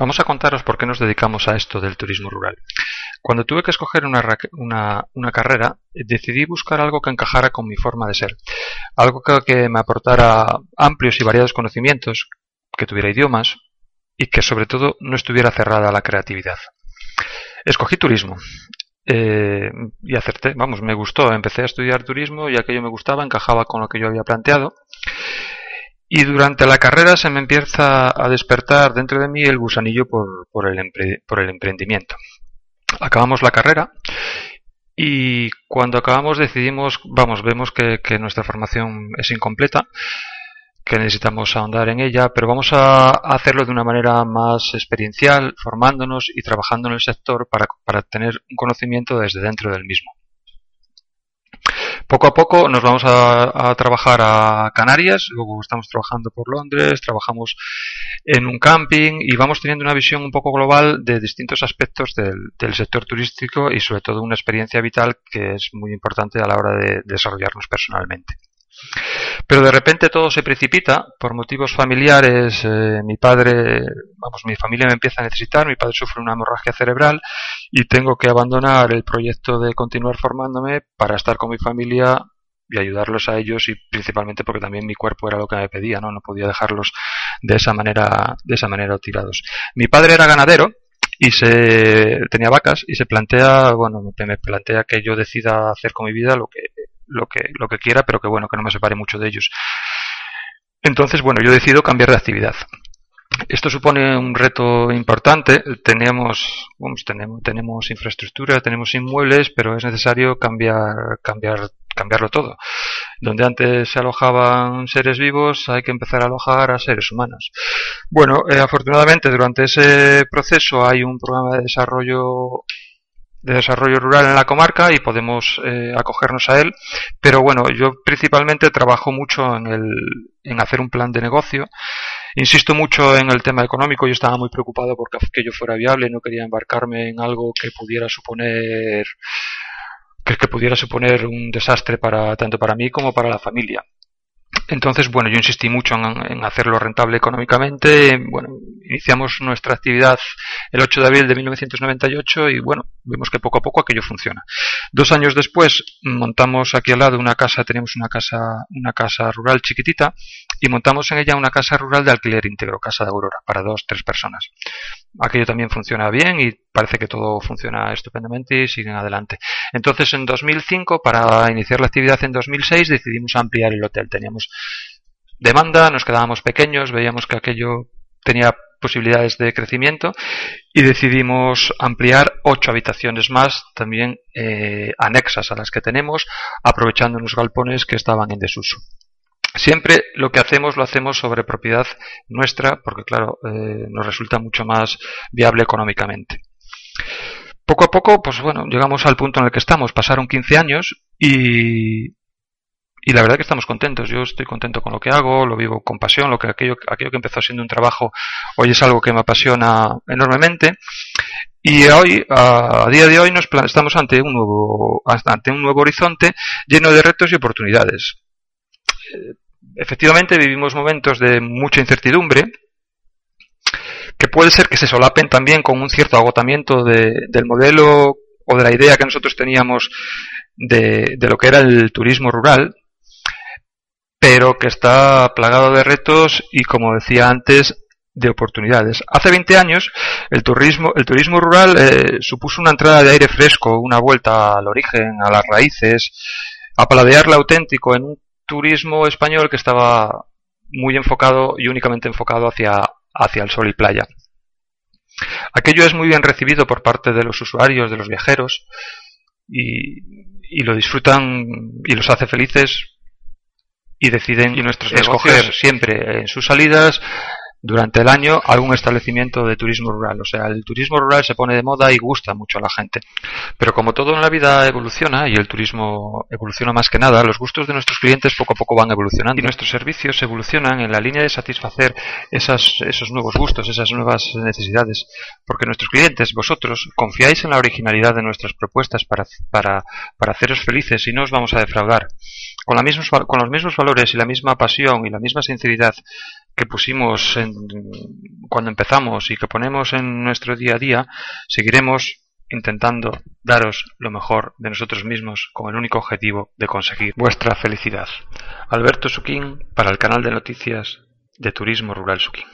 Vamos a contaros por qué nos dedicamos a esto del turismo rural. Cuando tuve que escoger una, carrera, decidí buscar algo que encajara con mi forma de ser. Algo que, me aportara amplios y variados conocimientos, que tuviera idiomas y que sobre todo no estuviera cerrada a la creatividad. Escogí turismo. Eh, y acerté, vamos, me gustó. Empecé a estudiar turismo y aquello me gustaba, encajaba con lo que yo había planteado. Y durante la carrera se me empieza a despertar dentro de mí el gusanillo por, el, por el emprendimiento. Acabamos la carrera y cuando acabamos decidimos, vamos, vemos que, nuestra formación es incompleta, que necesitamos ahondar en ella, pero vamos a hacerlo de una manera más experiencial, formándonos y trabajando en el sector para tener un conocimiento desde dentro del mismo. Poco a poco nos vamos a, trabajar a Canarias, luego estamos trabajando por Londres, trabajamos en un camping y vamos teniendo una visión un poco global de distintos aspectos del, sector turístico y sobre todo una experiencia vital que es muy importante a la hora de desarrollarnos personalmente. Pero de repente todo se precipita por motivos familiares. Eh, mi padre, vamos, mi familia me empieza a necesitar. Mi padre sufre una hemorragia cerebral y tengo que abandonar el proyecto de continuar formándome para estar con mi familia y ayudarlos a ellos y principalmente porque también mi cuerpo era lo que me pedía, ¿no? No podía dejarlos de esa manera, de esa manera tirados. Mi padre era ganadero y se tenía vacas y se plantea, bueno, me plantea que yo decida hacer con mi vida lo que lo que, lo que quiera, pero que bueno, que no me separe mucho de ellos. Entonces, bueno, yo decido cambiar de actividad. Esto supone un reto importante. Tenemos, tenemos, tenemos infraestructura, tenemos inmuebles, pero es necesario cambiar, cambiar, cambiarlo todo. Donde antes se alojaban seres vivos, hay que empezar a alojar a seres humanos. Bueno, eh, afortunadamente durante ese proceso hay un programa de desarrollo de desarrollo rural en la comarca y podemos eh, acogernos a él. Pero bueno, yo principalmente trabajo mucho en, el, en hacer un plan de negocio. Insisto mucho en el tema económico. Yo estaba muy preocupado porque aquello fuera viable. No quería embarcarme en algo que pudiera suponer que, que pudiera suponer un desastre para tanto para mí como para la familia. Entonces, bueno, yo insistí mucho en, hacerlo rentable económicamente. Bueno, iniciamos nuestra actividad el 8 de abril de 1998 y bueno, vemos que poco a poco aquello funciona. Dos años después montamos aquí al lado una casa, tenemos una casa, una casa rural chiquitita y montamos en ella una casa rural de alquiler íntegro, casa de Aurora, para dos, tres personas. Aquello también funciona bien y parece que todo funciona estupendamente y siguen adelante. Entonces, en 2005, para iniciar la actividad en 2006, decidimos ampliar el hotel. Teníamos demanda, nos quedábamos pequeños, veíamos que aquello tenía posibilidades de crecimiento y decidimos ampliar ocho habitaciones más, también eh, anexas a las que tenemos, aprovechando los galpones que estaban en desuso. Siempre lo que hacemos lo hacemos sobre propiedad nuestra, porque claro, eh, nos resulta mucho más viable económicamente. Poco a poco, pues bueno, llegamos al punto en el que estamos. Pasaron 15 años y, y la verdad que estamos contentos. Yo estoy contento con lo que hago, lo vivo con pasión, lo que aquello, aquello que empezó siendo un trabajo hoy es algo que me apasiona enormemente. Y hoy, a día de hoy, nos estamos ante un nuevo, ante un nuevo horizonte lleno de retos y oportunidades. Efectivamente, vivimos momentos de mucha incertidumbre, que puede ser que se solapen también con un cierto agotamiento del modelo o de la idea que nosotros teníamos de, de, lo que era el turismo rural, pero que está plagado de retos y, como decía antes, de oportunidades. Hace 20 años el turismo, el turismo rural eh, supuso una entrada de aire fresco, una vuelta al origen, a las raíces, a paladear lo auténtico en un turismo español que estaba muy enfocado y únicamente enfocado hacia, hacia el sol y playa. Aquello es muy bien recibido por parte de los usuarios, de los viajeros, y, y lo disfrutan y los hace felices y deciden y nuestros escoger siempre en sus salidas durante el año algún establecimiento de turismo rural. O sea, el turismo rural se pone de moda y gusta mucho a la gente. Pero como todo en la vida evoluciona y el turismo evoluciona más que nada, los gustos de nuestros clientes poco a poco van evolucionando y nuestros servicios evolucionan en la línea de satisfacer esas, esos nuevos gustos, esas nuevas necesidades. Porque nuestros clientes, vosotros, confiáis en la originalidad de nuestras propuestas para, para, para haceros felices y no os vamos a defraudar. Con, la mismos, con los mismos valores y la misma pasión y la misma sinceridad que pusimos en, cuando empezamos y que ponemos en nuestro día a día, seguiremos intentando daros lo mejor de nosotros mismos con el único objetivo de conseguir vuestra felicidad. Alberto Suquín para el canal de noticias de Turismo Rural Suquín.